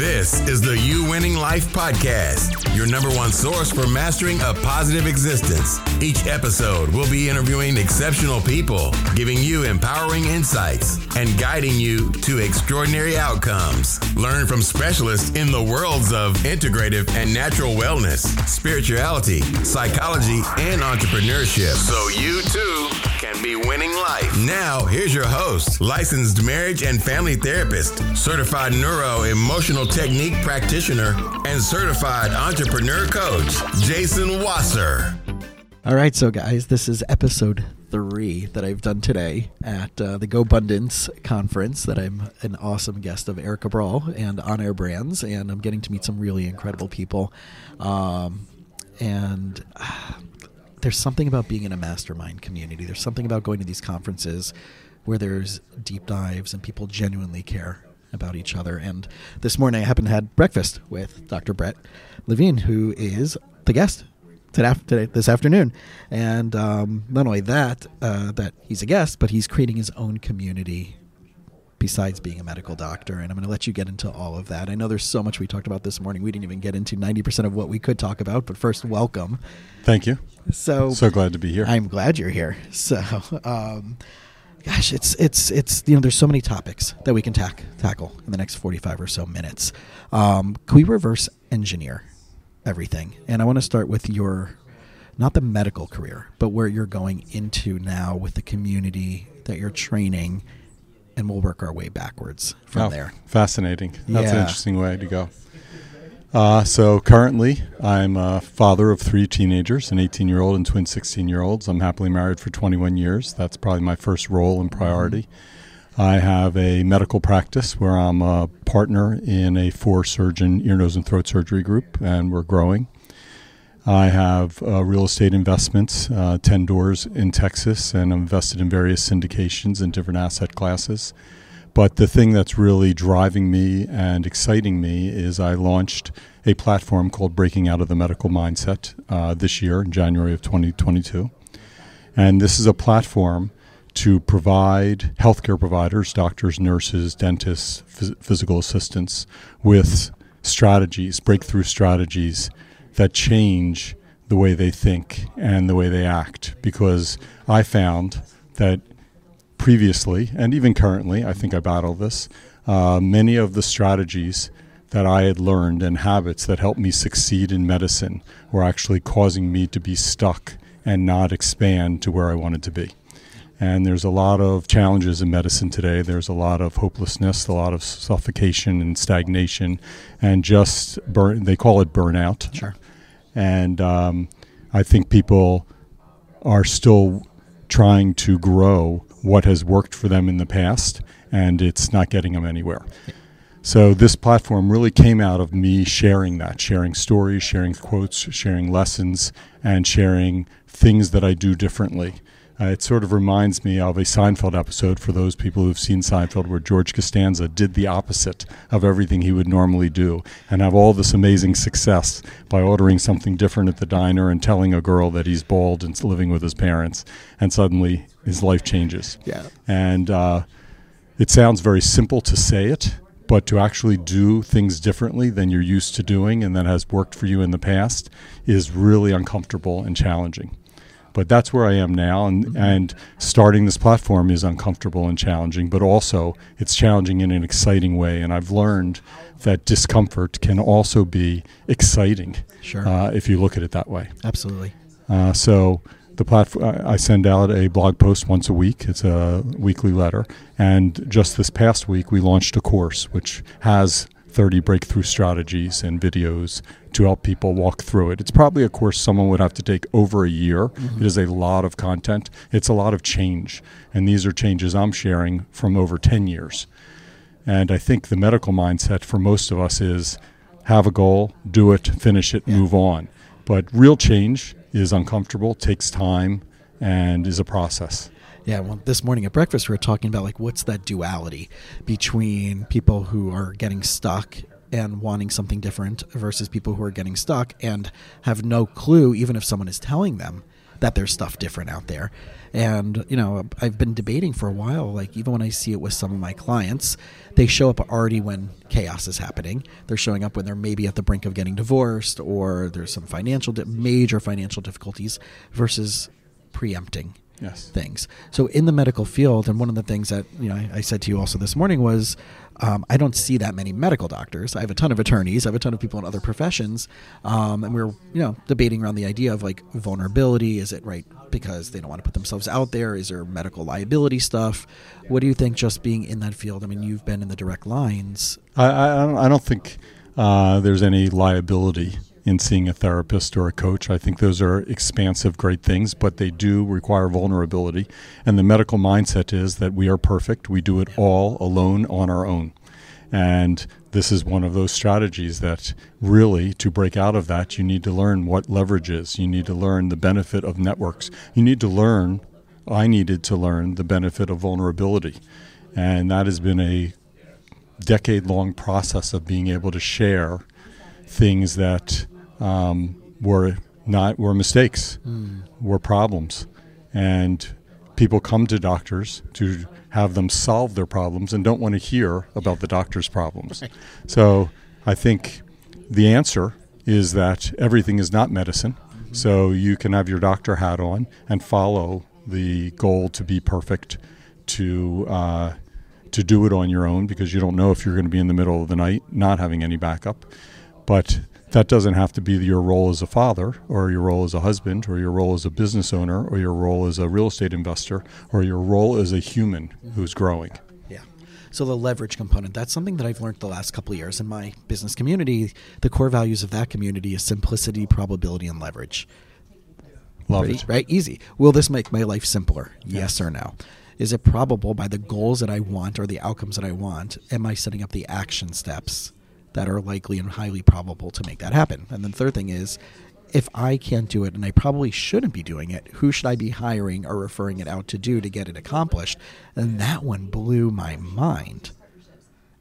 This is the You Winning Life Podcast, your number one source for mastering a positive existence. Each episode we'll be interviewing exceptional people, giving you empowering insights, and guiding you to extraordinary outcomes. Learn from specialists in the worlds of integrative and natural wellness, spirituality, psychology, and entrepreneurship. So you too can be winning life. Now, here's your host, licensed marriage and family therapist, certified neuro emotional technique practitioner, and certified entrepreneur coach, Jason Wasser. All right, so guys, this is episode three that I've done today at uh, the GoBundance conference. That I'm an awesome guest of Erica Brawl and On Air Brands, and I'm getting to meet some really incredible people. Um, and uh, there's something about being in a mastermind community. There's something about going to these conferences where there's deep dives and people genuinely care about each other. And this morning I happened to have breakfast with Dr. Brett Levine, who is the guest today, today this afternoon. And um, not only that, uh, that he's a guest, but he's creating his own community besides being a medical doctor. And I'm going to let you get into all of that. I know there's so much we talked about this morning. We didn't even get into 90% of what we could talk about, but first, welcome. Thank you. So, so glad to be here. I'm glad you're here. So, um, gosh, it's it's it's you know, there's so many topics that we can tack, tackle in the next 45 or so minutes. Um, can we reverse engineer everything? And I want to start with your not the medical career, but where you're going into now with the community that you're training, and we'll work our way backwards from oh, there. Fascinating. That's Yeah. an interesting way to go. Uh, so currently, I'm a father of three teenagers, an 18 year old and twin 16 year olds. I'm happily married for 21 years. That's probably my first role and priority. I have a medical practice where I'm a partner in a four surgeon ear, nose, and throat surgery group, and we're growing. I have uh, real estate investments, uh, 10 doors in Texas, and I'm invested in various syndications in different asset classes. But the thing that's really driving me and exciting me is I launched a platform called Breaking Out of the Medical Mindset uh, this year in January of 2022. And this is a platform to provide healthcare providers, doctors, nurses, dentists, phys- physical assistants, with strategies, breakthrough strategies that change the way they think and the way they act. Because I found that previously and even currently, I think I battle this, uh, many of the strategies that I had learned and habits that helped me succeed in medicine were actually causing me to be stuck and not expand to where I wanted to be. And there's a lot of challenges in medicine today. There's a lot of hopelessness, a lot of suffocation and stagnation, and just burn. They call it burnout. Sure. And um, I think people are still trying to grow what has worked for them in the past, and it's not getting them anywhere. So this platform really came out of me sharing that, sharing stories, sharing quotes, sharing lessons, and sharing things that I do differently. Uh, it sort of reminds me of a Seinfeld episode for those people who've seen Seinfeld, where George Costanza did the opposite of everything he would normally do and have all this amazing success by ordering something different at the diner and telling a girl that he's bald and living with his parents, and suddenly his life changes. Yeah. And uh, it sounds very simple to say it, but to actually do things differently than you're used to doing and that has worked for you in the past is really uncomfortable and challenging. But that's where I am now, and, and starting this platform is uncomfortable and challenging, but also it's challenging in an exciting way. And I've learned that discomfort can also be exciting Sure. uh, if you look at it that way. Absolutely. Uh, so the platform, I send out a blog post once a week. It's a weekly letter, and just this past week we launched a course which has 30 breakthrough strategies and videos to help people walk through it. It's probably a course someone would have to take over a year. Mm-hmm. It is a lot of content. It's a lot of change, and these are changes I'm sharing from over 10 years. And I think the medical mindset for most of us is have a goal, do it, finish it, Yeah. move on. But real change is uncomfortable, takes time, and is a process. Yeah, well, this morning at breakfast we were talking about like what's that duality between people who are getting stuck and wanting something different versus people who are getting stuck and have no clue, even if someone is telling them, that there's stuff different out there. And, you know, I've been debating for a while, like, even when I see it with some of my clients, they show up already when chaos is happening. They're showing up when they're maybe at the brink of getting divorced or there's some financial, di- major financial difficulties versus preempting Yes. things. So in the medical field, and one of the things that you know I, I said to you also this morning was, um, I don't see that many medical doctors. I have a ton of attorneys. I have a ton of people in other professions, um, and we're you know debating around the idea of like vulnerability. Is it right because they don't want to put themselves out there? Is there medical liability stuff? What do you think? Just being in that field, I mean, you've been in the direct lines. I, I, I don't think uh, there's any liability in seeing a therapist or a coach. I think those are expansive, great things, but they do require vulnerability. And the medical mindset is that we are perfect. We do it all alone on our own. And this is one of those strategies that really, to break out of that, you need to learn what leverage is. You need to learn the benefit of networks. You need to learn, I needed to learn the benefit of vulnerability. And that has been a decade long process of being able to share things that um, were not were mistakes, were problems, and people come to doctors to have them solve their problems and don't want to hear about the doctor's problems. So I think the answer is that everything is not medicine. So you can have your doctor hat on and follow the goal to be perfect, to uh, to do it on your own because you don't know if you're going to be in the middle of the night not having any backup. But that doesn't have to be your role as a father or your role as a husband or your role as a business owner or your role as a real estate investor or your role as a human who's growing. Yeah. So the leverage component, that's something that I've learned the last couple of years in my business community. The core values of that community is simplicity, probability, and leverage. Love Pretty- it. Right? Easy. Will this make my life simpler? Yes or no? Is it probable by the goals that I want or the outcomes that I want? Am I setting up the action steps that are likely and highly probable to make that happen? And then third thing is, if I can't do it and I probably shouldn't be doing it, who should I be hiring or referring it out to do to get it accomplished? And that one blew my mind.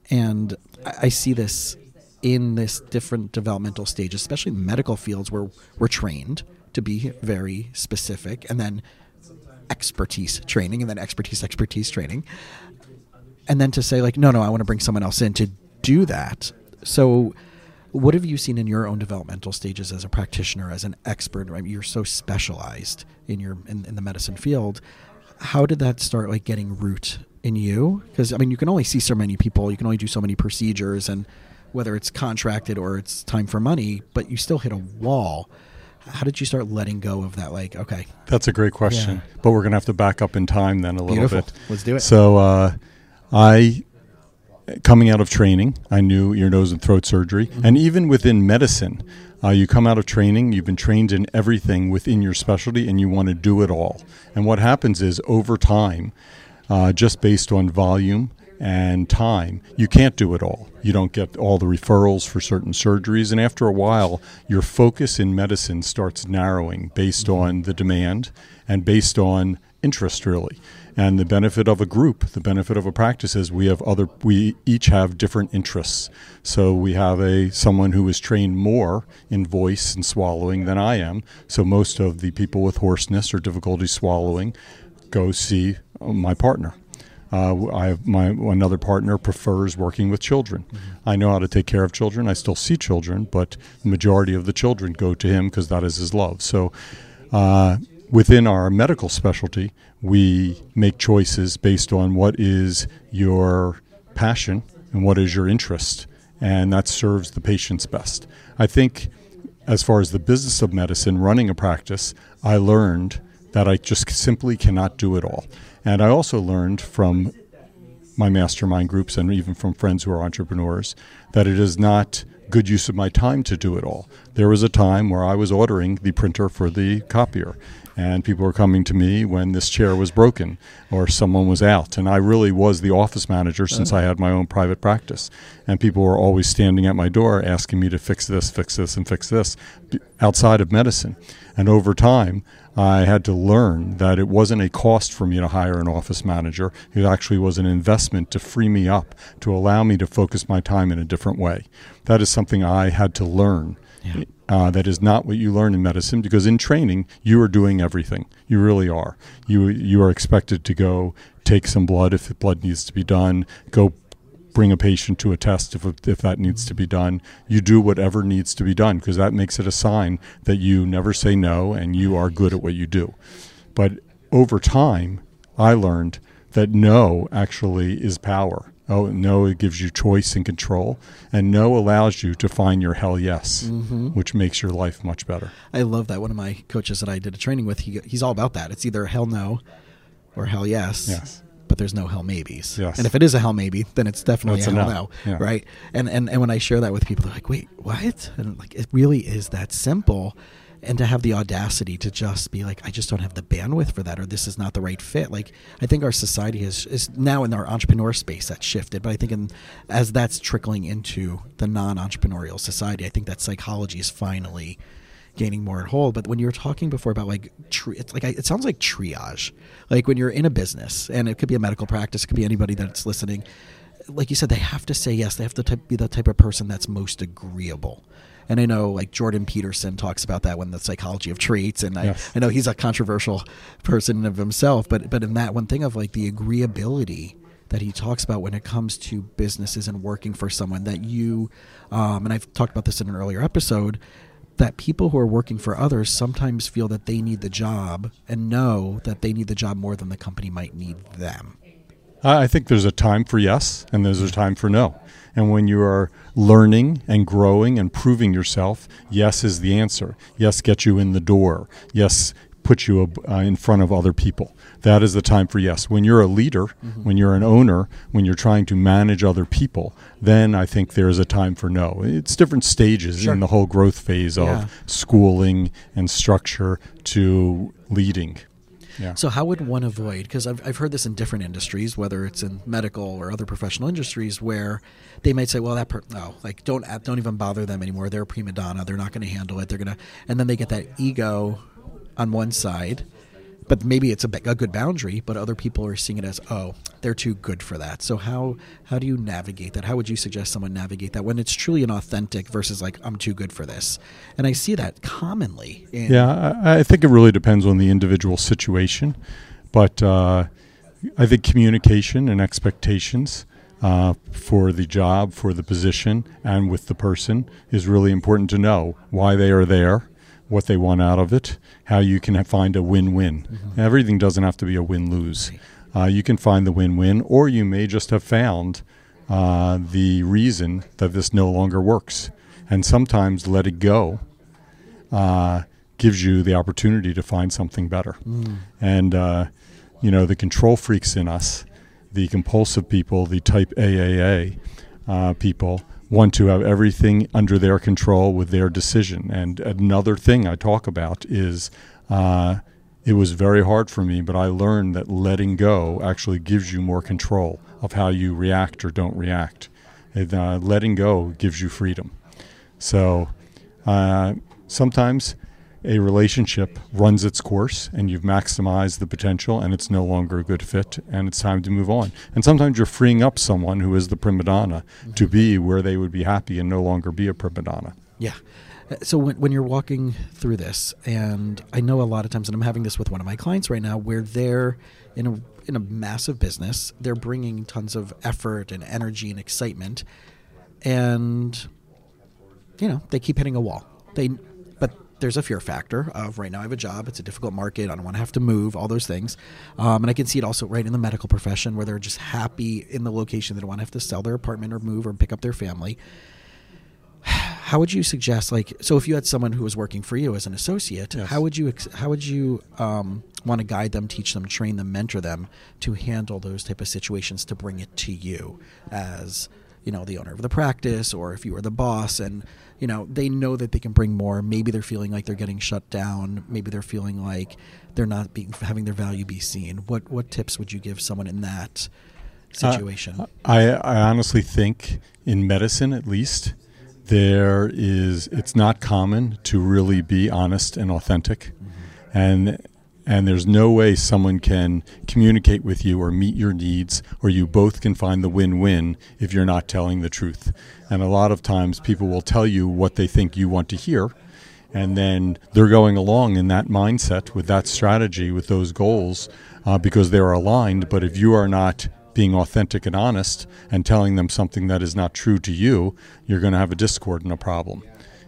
And I see this in this different developmental stage, especially medical fields where we're trained to be very specific and then expertise training and then expertise, expertise training. And then to say, like, no, no, I want to bring someone else in to do that. So, what have you seen in your own developmental stages as a practitioner, as an expert? I mean, you're so specialized in your in, in the medicine field. How did that start, like, getting root in you? Because I mean, you can only see so many people, you can only do so many procedures, and whether it's contracted or it's time for money, but you still hit a wall. How did you start letting go of that? Like, okay, That's a great question. Yeah. But we're going to have to back up in time then a little Beautiful. bit. Let's do it. So, uh, I, coming out of training, I knew ear, nose, and throat surgery. Mm-hmm. And even within medicine, uh, you come out of training, you've been trained in everything within your specialty, and you want to do it all. And what happens is over time, uh, just based on volume and time, you can't do it all. You don't get all the referrals for certain surgeries, and after a while, your focus in medicine starts narrowing based on the demand and based on interest, really. And the benefit of a group, the benefit of a practice is we have other, we each have different interests. So we have a someone who is trained more in voice and swallowing than I am. So most of the people with hoarseness or difficulty swallowing go see uh, my partner. Uh, I have my another partner prefers working with children. I know how to take care of children. I still see children, but the majority of the children go to him because that is his love. So, uh, within our medical specialty, we make choices based on what is your passion and what is your interest, and that serves the patients best. I think, as far as the business of medicine, running a practice, I learned that I just simply cannot do it all. And I also learned from my mastermind groups and even from friends who are entrepreneurs that it is not good use of my time to do it all. There was a time where I was ordering the printer for the copier and people were coming to me when this chair was broken or someone was out and I really was the office manager since I had my own private practice and people were always standing at my door asking me to fix this, fix this and fix this outside of medicine. And over time, I had to learn that it wasn't a cost for me to hire an office manager. It actually was an investment to free me up, to allow me to focus my time in a different way. That is something I had to learn Yeah. Uh, that is not what you learn in medicine because in training you are doing everything. You really are. You you are expected to go take some blood if blood needs to be done. Go bring a patient to a test if, if that needs to be done. You do whatever needs to be done because that makes it a sign that you never say no and you are good at what you do. But over time, I learned that no actually is power. Oh, no, it gives you choice and control. And no allows you to find your hell yes, Mm-hmm. which makes your life much better. I love that. One of my coaches that I did a training with, he, he's all about that. It's either hell no or hell yes. Yes. But there's no hell maybes. Yes. And if it is a hell maybe, then it's definitely That's a hell no. no. Yeah. Right. And, and and when I share that with people, they're like, wait, what? And I'm like, it really is that simple. And to have the audacity to just be like, I just don't have the bandwidth for that, or this is not the right fit. Like, I think our society is, is now in our entrepreneur space that's shifted. But I think in, as that's trickling into the non entrepreneurial society, I think that psychology is finally gaining more at hold. But when you were talking before about like, tri- it's like I, it sounds like triage. Like when you're in a business, and it could be a medical practice, it could be anybody that's listening. Like you said, they have to say yes. They have to type, be the type of person that's most agreeable. And I know, like Jordan Peterson talks about that when the psychology of traits, and I, Yes. I know he's a controversial person of himself, but but in that one thing of like the agreeability that he talks about when it comes to businesses and working for someone that you, um, and I've talked about this in an earlier episode, that people who are working for others sometimes feel that they need the job and know that they need the job more than the company might need them. I think there's a time for yes and there's a time for no. And when you are learning and growing and proving yourself, yes is the answer. Yes gets you in the door. Yes puts you uh, in front of other people. That is the time for yes. When you're a leader, when you're an owner, when you're trying to manage other people, then I think there is a time for no. It's different stages Sure. in the whole growth phase of Yeah. schooling and structure to leading. So, how would one avoid? Because I've, I've heard this in different industries, whether it's in medical or other professional industries, where they might say, "Well, that per- no, like don't don't even bother them anymore. They're a prima donna. They're not going to handle it. They're to," and then they get that ego on one side, but maybe it's a, a good boundary, but other people are seeing it as, "Oh, they're too good for that." So, how how do you navigate that? How would you suggest someone navigate that when it's truly an authentic versus like, "I'm too good for this," and I see that commonly. Yeah, I, I think it really depends on the individual situation, but uh, I think communication and expectations uh, for the job, for the position, and with the person is really important to know why they are there, what they want out of it, how you can find a win-win. Everything doesn't have to be a win-lose. Uh, you can find the win-win, or you may just have found uh, the reason that this no longer works. And sometimes let it go uh, gives you the opportunity to find something better. And, uh, you know, the control freaks in us, the compulsive people, the type AAA uh, people, want to have everything under their control with their decision. And another thing I talk about is uh, it was very hard for me, but I learned that letting go actually gives you more control of how you react or don't react. And, uh, letting go gives you freedom. So uh, sometimes a relationship runs its course and you've maximized the potential and it's no longer a good fit and it's time to move on. And sometimes you're freeing up someone who is the prima donna to be where they would be happy and no longer be a prima donna. Yeah. Uh, So when, when you're walking through this, and I know a lot of times, and I'm having this with one of my clients right now, where they're in a in a massive business, they're bringing tons of effort and energy and excitement, and you know they keep hitting a wall. They, there's a fear factor of right now I have a job, it's a difficult market, I don't want to have to move, all those things, um, and I can see it also right in the medical profession where they're just happy in the location, they don't want to have to sell their apartment or move or pick up their family how would you suggest like so if you had someone who was working for you as an associate Yes. how would you how would you um, want to guide them teach them train them mentor them to handle those type of situations to bring it to you as you know the owner of the practice or if you were the boss and you know they know that they can bring more. Maybe they're feeling like they're getting shut down. Maybe they're feeling like they're not being having their value be seen. What what tips would you give someone in that uh, situation? I, I honestly think in medicine, at least, there is it's not common to really be honest and authentic, mm-hmm. and And there's no way someone can communicate with you or meet your needs, or you both can find the win win if you're not telling the truth. And a lot of times people will tell you what they think you want to hear. And then they're going along in that mindset with that strategy, with those goals, uh, because they're aligned. But if you are not being authentic and honest and telling them something that is not true to you, you're going to have a discord and a problem.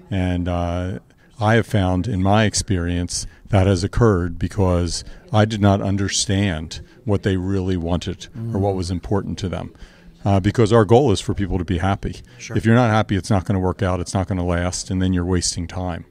And uh, I have found in my experience that has occurred because I did not understand what they really wanted mm. or what was important to them. Uh, because our goal is for people to be happy. Sure. If you're not happy, it's not going to work out, it's not going to last, and then you're wasting time.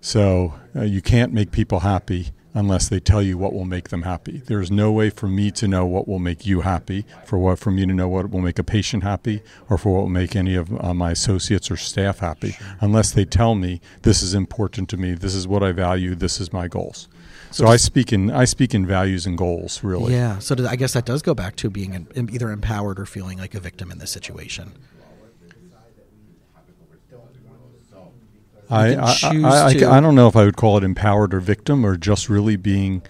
So uh, you can't make people happy unless they tell you what will make them happy. There is no way for me to know what will make you happy, for what for me to know what will make a patient happy, or for what will make any of uh, my associates or staff happy, unless they tell me this is important to me, this is what I value, this is my goals. So, so I speak in I speak in values and goals, really. Yeah. So I guess that does go back to being either empowered or feeling like a victim in this situation. I, I, I, I, don't know if I would call it empowered or victim or just really being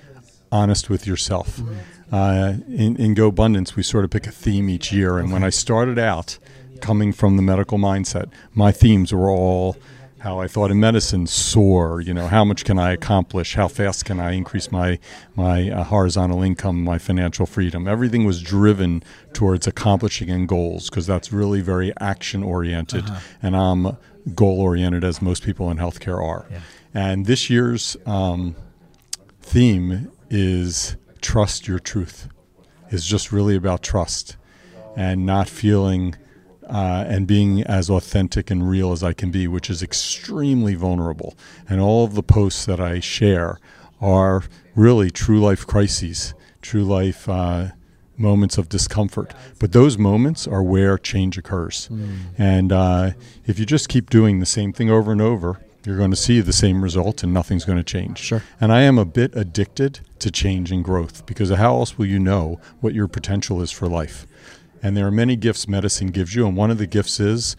honest with yourself. Mm-hmm. Uh, in, in GoBundance, we sort of pick a theme each year. And okay. when I started out coming from the medical mindset, my themes were all how I thought in medicine soar. You know, how much can I accomplish? How fast can I increase my my uh, horizontal income, my financial freedom? Everything was driven towards accomplishing and goals because that's really very action oriented, uh-huh. and I'm goal oriented as most people in healthcare are. Yeah. And this year's um, theme is trust your truth. Is just really about trust and not feeling uh, and being as authentic and real as I can be, which is extremely vulnerable. And all of the posts that I share are really true life crises, true life uh, moments of discomfort. But those moments are where change occurs. Mm. And uh, if you just keep doing the same thing over and over, you're going to see the same result and nothing's going to change. Sure. And I am a bit addicted to change and growth because how else will you know what your potential is for life? And there are many gifts medicine gives you, and one of the gifts is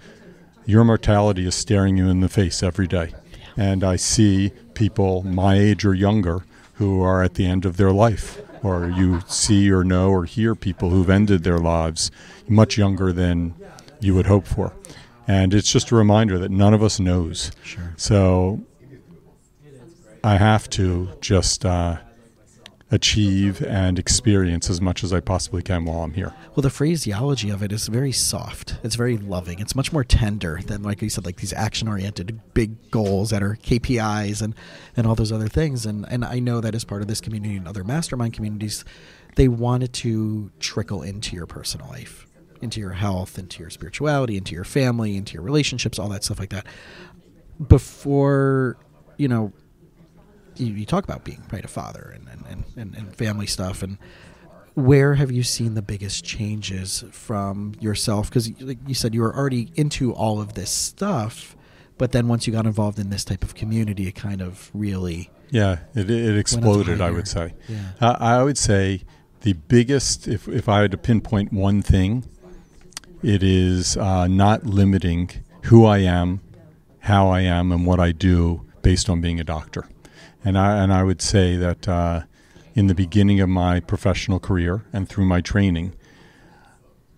your mortality is staring you in the face every day. And I see people my age or younger who are at the end of their life, or you see or know or hear people who've ended their lives much younger than you would hope for. And it's just a reminder that none of us knows. Sure. So I have to just uh, achieve and experience as much as I possibly can while I'm here. Well, the phraseology of it is very soft. It's very loving. It's much more tender than, like you said, like these action oriented big goals that are KPIs and, and all those other things. And, and I know that as part of this community and other mastermind communities, they wanted to trickle into your personal life, into your health, into your spirituality, into your family, into your relationships, all that stuff like that. Before, you know, you, you talk about being right a father and, and, and, and family stuff and where have you seen the biggest changes from yourself? Because like you said you were already into all of this stuff but then once you got involved in this type of community it kind of really yeah it, it exploded i would say. Yeah. I, I would say the biggest if, if i had to pinpoint one thing it is uh, not limiting who i am how i am and what i do based on being a doctor and I and I would say that uh, in the beginning of my professional career and through my training,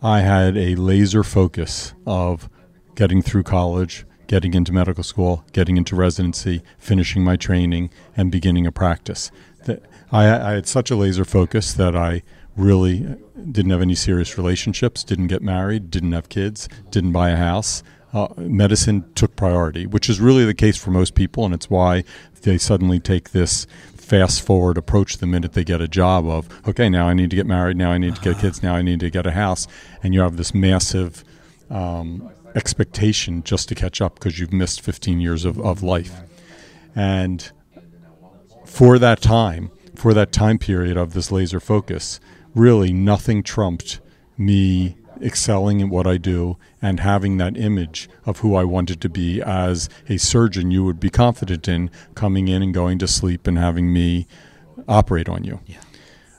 I had a laser focus of getting through college, getting into medical school, getting into residency, finishing my training, and beginning a practice. That I, I had such a laser focus that I really didn't have any serious relationships, didn't get married, didn't have kids, didn't buy a house. Uh, medicine took priority, which is really the case for most people, and it's why they suddenly take this fast forward approach the minute they get a job of okay now i need to get married now i need to get kids now i need to get a house. And you have this massive um, expectation just to catch up because you've missed 15 years of, of life. And for that time for that time period of this laser focus really nothing trumped me excelling in what I do and having that image of who I wanted to be as a surgeon you would be confident in coming in and going to sleep and having me operate on you. Yeah.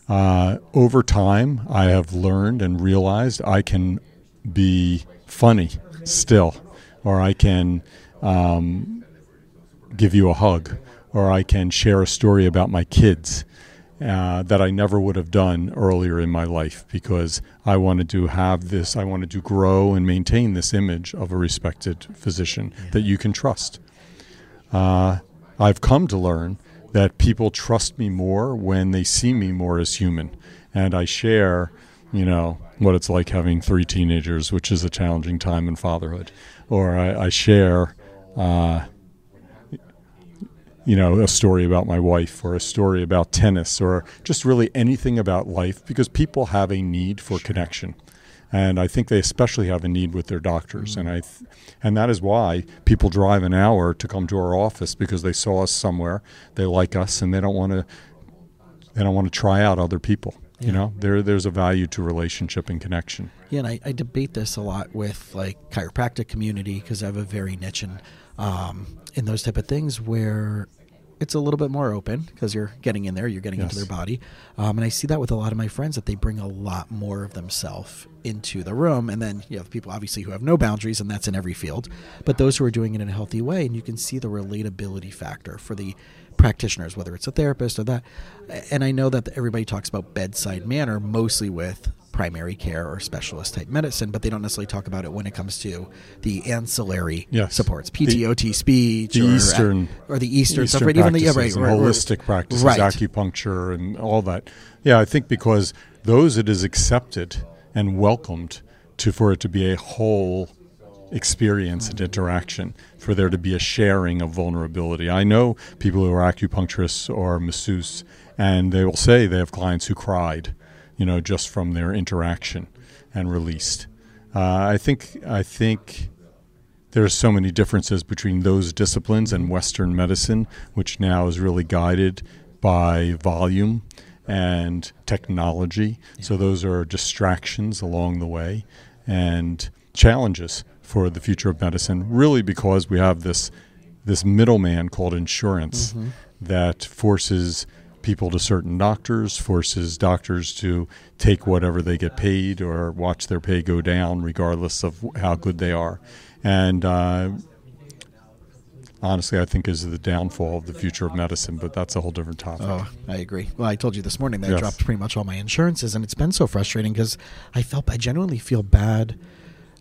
Uh, over time, I have learned and realized I can be funny still, or I can um, give you a hug, or I can share a story about my kids uh, that I never would have done earlier in my life because I wanted to have this, I wanted to grow and maintain this image of a respected physician yeah. that you can trust. Uh, I've come to learn that people trust me more when they see me more as human. And I share, you know, what it's like having three teenagers, which is a challenging time in fatherhood. Or I, I share, uh, you know, a story about my wife or a story about tennis or just really anything about life because people have a need for connection. And I think they especially have a need with their doctors, mm-hmm. and I, th- and that is why people drive an hour to come to our office because they saw us somewhere, they like us, and they don't want to, they don't want to try out other people. Yeah. You know, there there's a value to relationship and connection. Yeah, and I, I debate this a lot with like chiropractic community because I have a very niche and um, in those type of things where it's a little bit more open because you're getting in there, you're getting yes. into their body. Um, and I see that with a lot of my friends that they bring a lot more of themselves into the room. And then you have people obviously who have no boundaries, and that's in every field, but those who are doing it in a healthy way. And you can see the relatability factor for the practitioners, whether it's a therapist or that. And I know that everybody talks about bedside manner mostly with primary care or specialist type medicine, but they don't necessarily talk about it when it comes to the ancillary yes. supports, PTOT, the, speech, the or, uh, Eastern, or the Eastern, Eastern stuff, right? Even the yeah, right, right, holistic practices, right. acupuncture, and all that. Yeah, I think because those it is accepted and welcomed to for it to be a whole experience and interaction, for there to be a sharing of vulnerability. I know people who are acupuncturists or masseuse, and they will say they have clients who cried you know, just from their interaction and released. Uh, I think I think there's so many differences between those disciplines and Western medicine, which now is really guided by volume and technology. Yeah. So those are distractions along the way and challenges for the future of medicine. Really, because we have this this middleman called insurance mm-hmm. that forces people to certain doctors, forces doctors to take whatever they get paid or watch their pay go down, regardless of how good they are. And uh, honestly, I think is the downfall of the future of medicine, but that's a whole different topic. Oh, I agree. Well, I told you this morning that yes. I dropped pretty much all my insurances, and it's been so frustrating because I felt I genuinely feel bad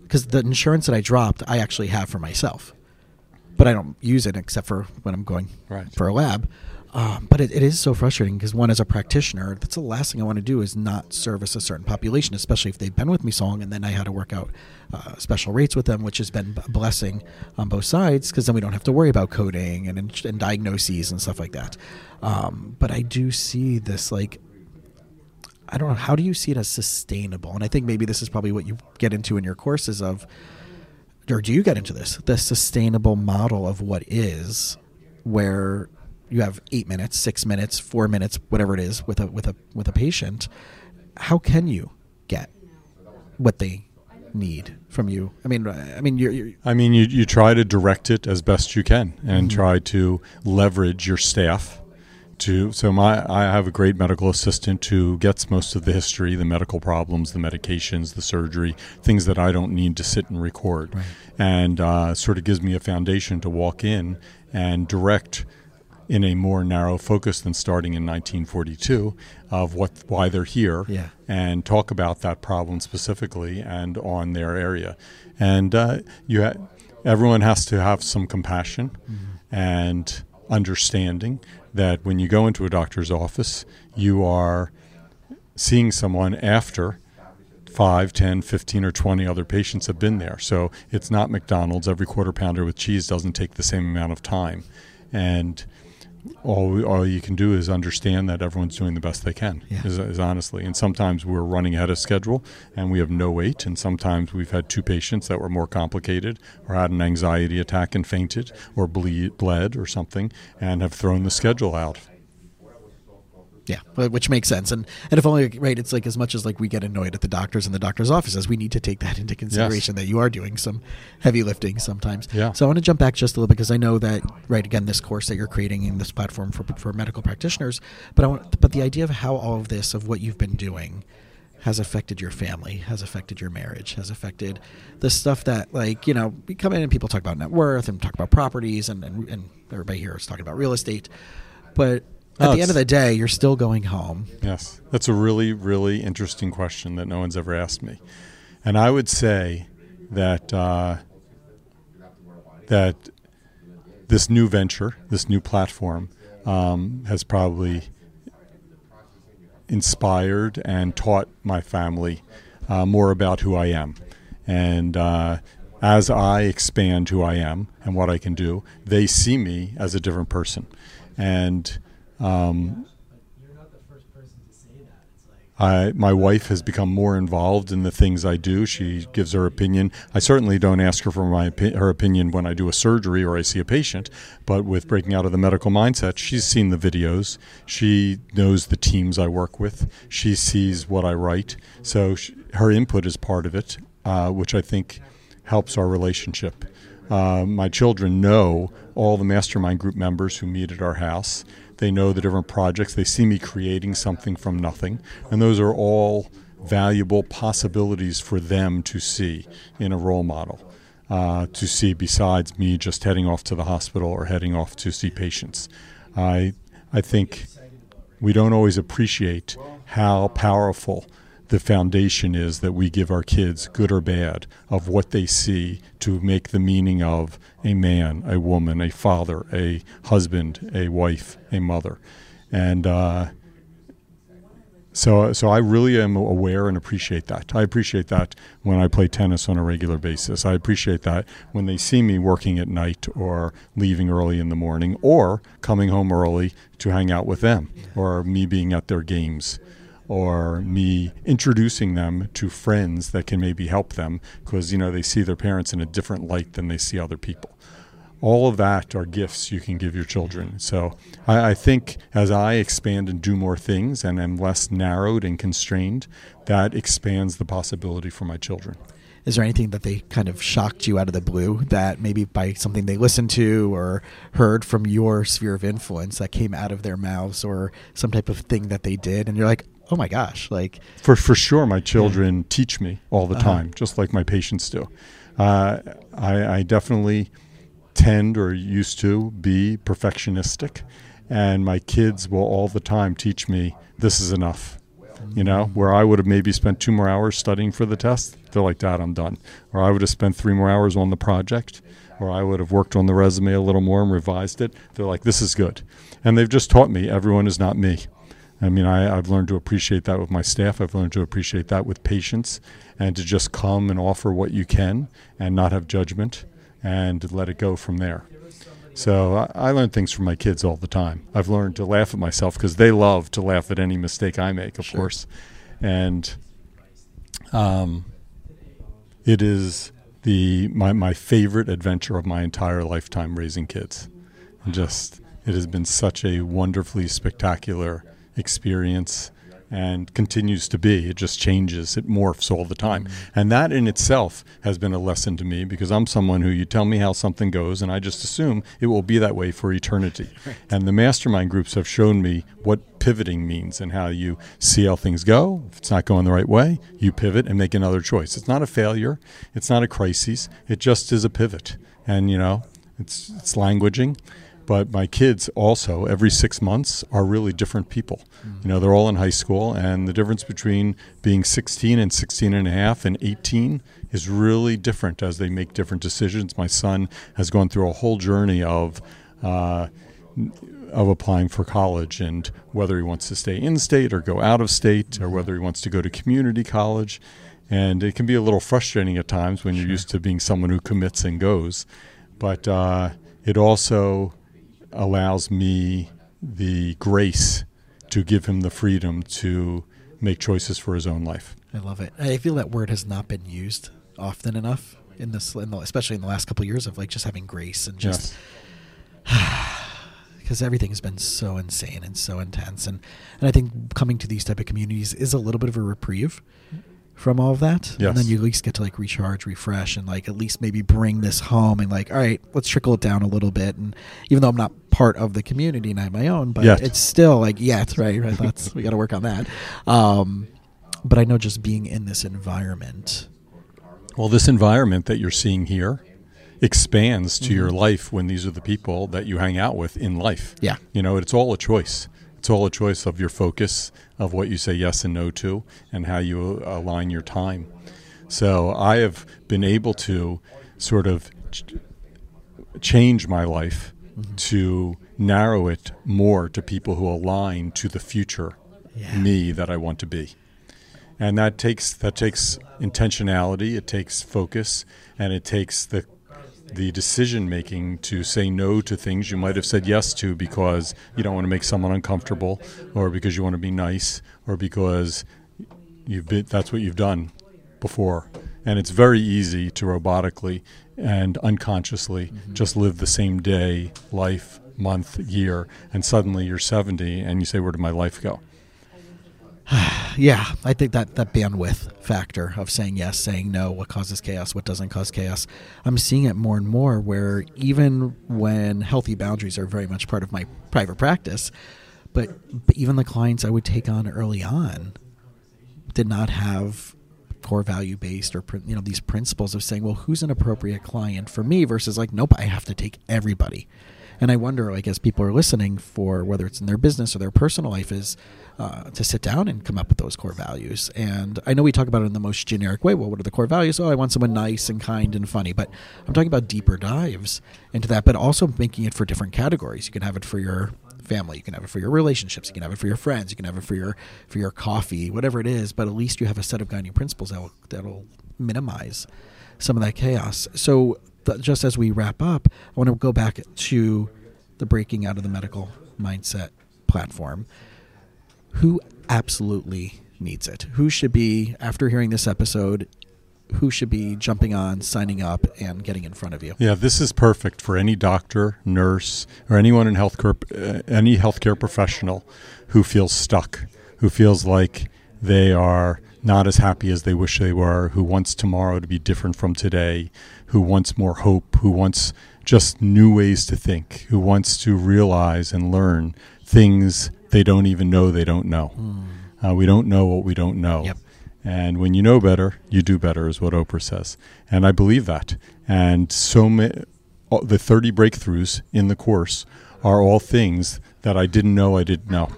because the insurance that I dropped, I actually have for myself, but I don't use it except for when I'm going right. for a lab. Um, but it, it is so frustrating because one, as a practitioner, that's the last thing I want to do is not service a certain population, especially if they've been with me so long, and then I had to work out uh, special rates with them, which has been a blessing on both sides because then we don't have to worry about coding and, and diagnoses and stuff like that. Um, but I do see this like I don't know. How do you see it as sustainable? And I think maybe this is probably what you get into in your courses of, or do you get into this? The sustainable model of what is, where you have eight minutes, six minutes, four minutes, whatever it is with a with a with a patient, how can you get what they need from you? I mean, I mean, you're, you're I mean, you you try to direct it as best you can and mm-hmm. try to leverage your staff. To so my I have a great medical assistant who gets most of the history, the medical problems, the medications, the surgery, things that I don't need to sit and record, right. and uh, sort of gives me a foundation to walk in and direct in a more narrow focus than starting in 1942 of what why they're here yeah. and talk about that problem specifically and on their area and uh, you ha- everyone has to have some compassion mm-hmm. and understanding that when you go into a doctor's office you are seeing someone after 5, 10, 15, or 20 other patients have been there. So it's not McDonald's. Every quarter pounder with cheese doesn't take the same amount of time. And all we, all you can do is understand that everyone's doing the best they can. Yeah. Is, is, honestly, and sometimes we're running ahead of schedule and we have no wait, and sometimes we've had two patients that were more complicated or had an anxiety attack and fainted or bleed, bled or something and have thrown the schedule out. Yeah, which makes sense, and and if only right, it's like as much as like we get annoyed at the doctors and the doctors' offices, we need to take that into consideration yes. that you are doing some heavy lifting sometimes. Yeah. So I want to jump back just a little bit because I know that right again, this course that you're creating in this platform for for medical practitioners, but I want but the idea of how all of this of what you've been doing has affected your family, has affected your marriage, has affected the stuff that, like, you know, we come in and people talk about net worth and talk about properties, and, and, and everybody here is talking about real estate. But at Oh, the end of the day, you're still going home. Yes, that's a really, really interesting question that no one's ever asked me, and I would say that uh, that this new venture, this new platform, um, has probably inspired and taught my family uh, more about who I am, and uh, as I expand who I am and what I can do, they see me as a different person, and. Um, I, my wife has become more involved in the things I do. She gives her opinion. I certainly don't ask her for my her opinion when I do a surgery or I see a patient, but with breaking out of the medical mindset, she's seen the videos. She knows the teams I work with. She sees what I write. So sh her input is part of it, uh, which I think helps our relationship. Uh, my children know all the mastermind group members who meet at our house. They know the different projects. They see me creating something from nothing. And those are all valuable possibilities for them to see in a role model. Uh, to see besides me just heading off to the hospital or heading off to see patients. I, I think we don't always appreciate how powerful the foundation is that we give our kids, good or bad, of what they see to make the meaning of a man, a woman, a father, a husband, a wife, a mother. And uh, so, so I really am aware and appreciate that. I appreciate that when I play tennis on a regular basis. I appreciate that when they see me working at night or leaving early in the morning or coming home early to hang out with them or me being at their games or me introducing them to friends that can maybe help them because you know they see their parents in a different light than they see other people all of that are gifts you can give your children. So I, I think as I expand and do more things and am less narrowed and constrained, that expands the possibility for my children. Is there anything that they kind of shocked you out of the blue that maybe by something they listened to or heard from your sphere of influence that came out of their mouths or some type of thing that they did and you're like, oh my gosh, like For for sure, my children teach me all the Uh-huh. time, just like my patients do. Uh, I, I definitely tend or used to be perfectionistic, and my kids will all the time teach me this is enough. You know, where I would have maybe spent two more hours studying for the test, they're like, Dad, I'm done. Or I would have spent three more hours on the project, or I would have worked on the resume a little more and revised it. They're like, this is good. And they've just taught me everyone is not me. I mean, I, I've learned to appreciate that with my staff. I've learned to appreciate that with patients and to just come and offer what you can and not have judgment and let it go from there. So I, I learn things from my kids all the time. I've learned to laugh at myself because they love to laugh at any mistake I make, of Sure. course. And um, it is the my, my favorite adventure of my entire lifetime raising kids. And just it has been such a wonderfully spectacular experience and continues to be. It just changes, it morphs all the time. And that in itself has been a lesson to me because I'm someone who you tell me how something goes and I just assume it will be that way for eternity. And the mastermind groups have shown me what pivoting means and how you see how things go. If it's not going the right way, you pivot and make another choice. It's not a failure, it's not a crisis, it just is a pivot. And you know, it's it's languaging but my kids also every six months are really different people. You know they're all in high school and the difference between being 16 and 16 and a half and 18 is really different as they make different decisions. My son has gone through a whole journey of uh, of applying for college and whether he wants to stay in state or go out of state or whether he wants to go to community college. And it can be a little frustrating at times when you're used to being someone who commits and goes. But uh, it also allows me the grace to give him the freedom to make choices for his own life. I love it. I feel that word has not been used often enough in this, in the, especially in the last couple of years of like just having grace and just Yes. because everything has been so insane and so intense, and and I think coming to these type of communities is a little bit of a reprieve from all of that, and then you at least get to like recharge, refresh, and like at least maybe bring this home and like, all right, let's trickle it down a little bit. And even though I'm not part of the community and I have my own, but Yet. it's still like yet, right? Right. That's we got to work on that. Um, but I know just being in this environment. Well, this environment that you're seeing here expands to your life when these are the people that you hang out with in life. Yeah. You know, it's all a choice. It's all a choice of your focus, of what you say yes and no to, and how you uh, align your time. So I have been able to sort of ch- change my life mm-hmm. to narrow it more to people who align to the future Yeah. me that I want to be. And that takes that takes intentionality, it takes focus, and it takes the the decision making to say no to things you might have said yes to because you don't want to make someone uncomfortable or because you want to be nice or because you've been that's what you've done before. And it's very easy to robotically and unconsciously mm-hmm. just live the same day life month year and suddenly you're 70 and you say where did my life go Yeah, I think that that bandwidth factor of saying yes, saying no, what causes chaos, what doesn't cause chaos. I'm seeing it more and more where even when healthy boundaries are very much part of my private practice, but, but even the clients I would take on early on did not have core value based or you know these principles of saying well who's an appropriate client for me versus like nope i have to take everybody and i wonder like as people are listening for whether it's in their business or their personal life is uh, to sit down and come up with those core values and i know we talk about it in the most generic way well what are the core values oh i want someone nice and kind and funny but i'm talking about deeper dives into that but also making it for different categories you can have it for your family. You can have it for your relationships. You can have it for your friends. You can have it for your for your coffee, whatever it is. But at least you have a set of guiding principles that will that'll minimize some of that chaos. So just as we wrap up, I want to go back to the breaking out of the medical mindset platform. Who absolutely needs it? Who should be after hearing this episode? Who should be jumping on, signing up, and getting in front of you? Yeah, this is perfect for any doctor, nurse, or anyone in healthcare, uh, any healthcare professional who feels stuck, who feels like they are not as happy as they wish they were, who wants tomorrow to be different from today, who wants more hope, who wants just new ways to think, who wants to realize and learn things they don't even know they don't know. Uh, we don't know what we don't know. Yep. And when you know better, you do better, is what Oprah says. And I believe that. And so ma- the 30 breakthroughs in the course are all things that I didn't know I didn't know.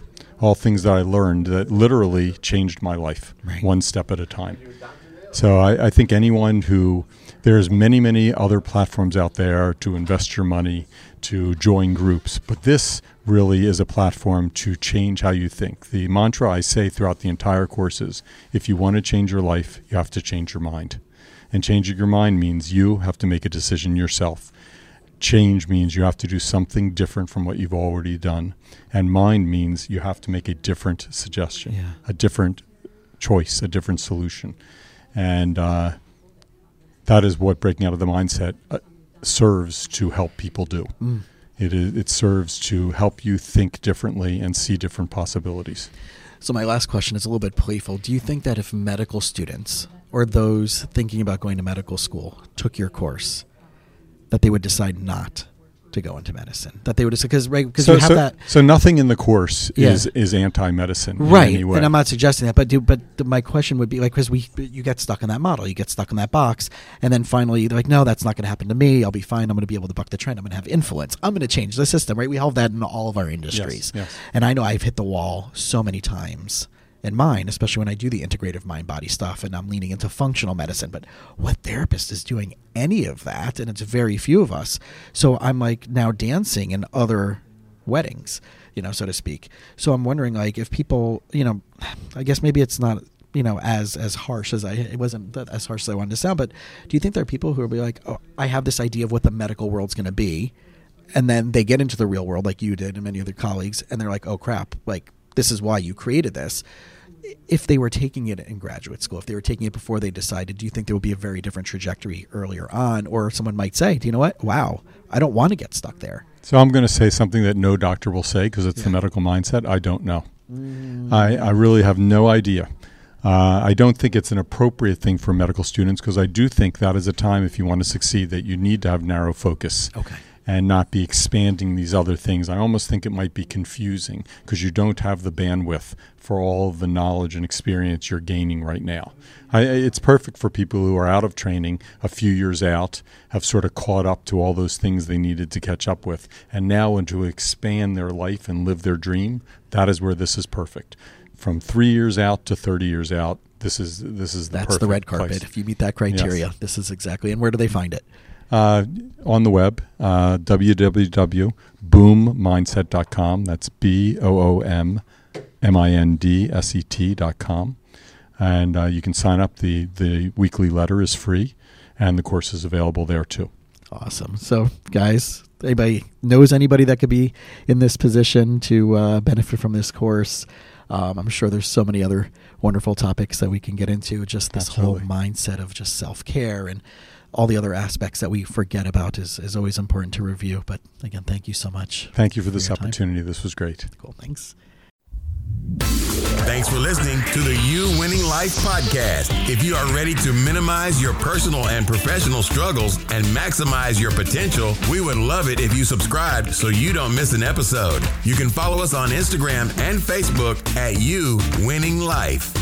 All things that I learned that literally changed my life Right. one step at a time. So I, I think anyone who there's many many other platforms out there to invest your money, to join groups, but this really is a platform to change how you think. The mantra I say throughout the entire course is: if you want to change your life, you have to change your mind, and changing your mind means you have to make a decision yourself. Change means you have to do something different from what you've already done, and mind means you have to make a different suggestion, Yeah. a different choice, a different solution, and uh, that is what breaking out of the mindset uh, serves to help people do. Mm. It is it serves to help you think differently and see different possibilities. So my last question is a little bit playful. Do you think that if medical students or those thinking about going to medical school took your course, that they would decide not to go into medicine? That they would because right because so, you have so, that so nothing in the course Yeah. is is anti-medicine in right, and I'm not suggesting that, but do but my question would be like because we you get stuck in that model, you get stuck in that box, and then finally they're like, no, that's not going to happen to me. I'll be fine. I'm going to be able to buck the trend. I'm going to have influence. I'm going to change the system. Right? We have that in all of our industries, yes. and I know I've hit the wall so many times in mine, especially when I do the integrative mind body stuff and I'm leaning into functional medicine. But what therapist is doing any of that? And it's very few of us. So I'm like now dancing in other weddings, you know, so to speak. So I'm wondering, like, if people, you know, I guess maybe it's not, you know, as as harsh as I it wasn't as harsh as I wanted to sound. But do you think there are people who will be like, oh, I have this idea of what the medical world's going to be, and then they get into the real world like you did and many other colleagues, and they're like, oh crap, like this is why you created this. If they were taking it in graduate school, if they were taking it before they decided, do you think there would be a very different trajectory earlier on? Or someone might say, do you know what? Wow, I don't want to get stuck there. So I'm going to say something that no doctor will say because it's the medical mindset. I don't know. I, I really have no idea. Uh, I don't think it's an appropriate thing for medical students because I do think that is a time, if you want to succeed, that you need to have narrow focus. Okay. And not be expanding these other things. I almost think it might be confusing because you don't have the bandwidth for all the knowledge and experience you're gaining right now. I, it's perfect for people who are out of training a few years out, have sort of caught up to all those things they needed to catch up with, and now want to expand their life and live their dream. That is where this is perfect. From three years out to 30 years out, this is this is the That's the red carpet. place. If you meet that criteria, Yes. this is exactly. And where do they find it? Uh, on the web, uh, www.boommindset.com. That's B O O M M I N D S E T.com. And uh, you can sign up. The, the weekly letter is free, and the course is available there too. Awesome. So, guys, anybody knows anybody that could be in this position to uh, benefit from this course? Um, I'm sure there's so many other wonderful topics that we can get into. Just this Absolutely. whole mindset of just self care and all the other aspects that we forget about is, is always important to review. But again, thank you so much. Thank you for this your time. opportunity. This was great. Cool. Thanks. Thanks for listening to the You Winning Life podcast. If you are ready to minimize your personal and professional struggles and maximize your potential, we would love it if you subscribe so you don't miss an episode. You can follow us on Instagram and Facebook at You Winning Life.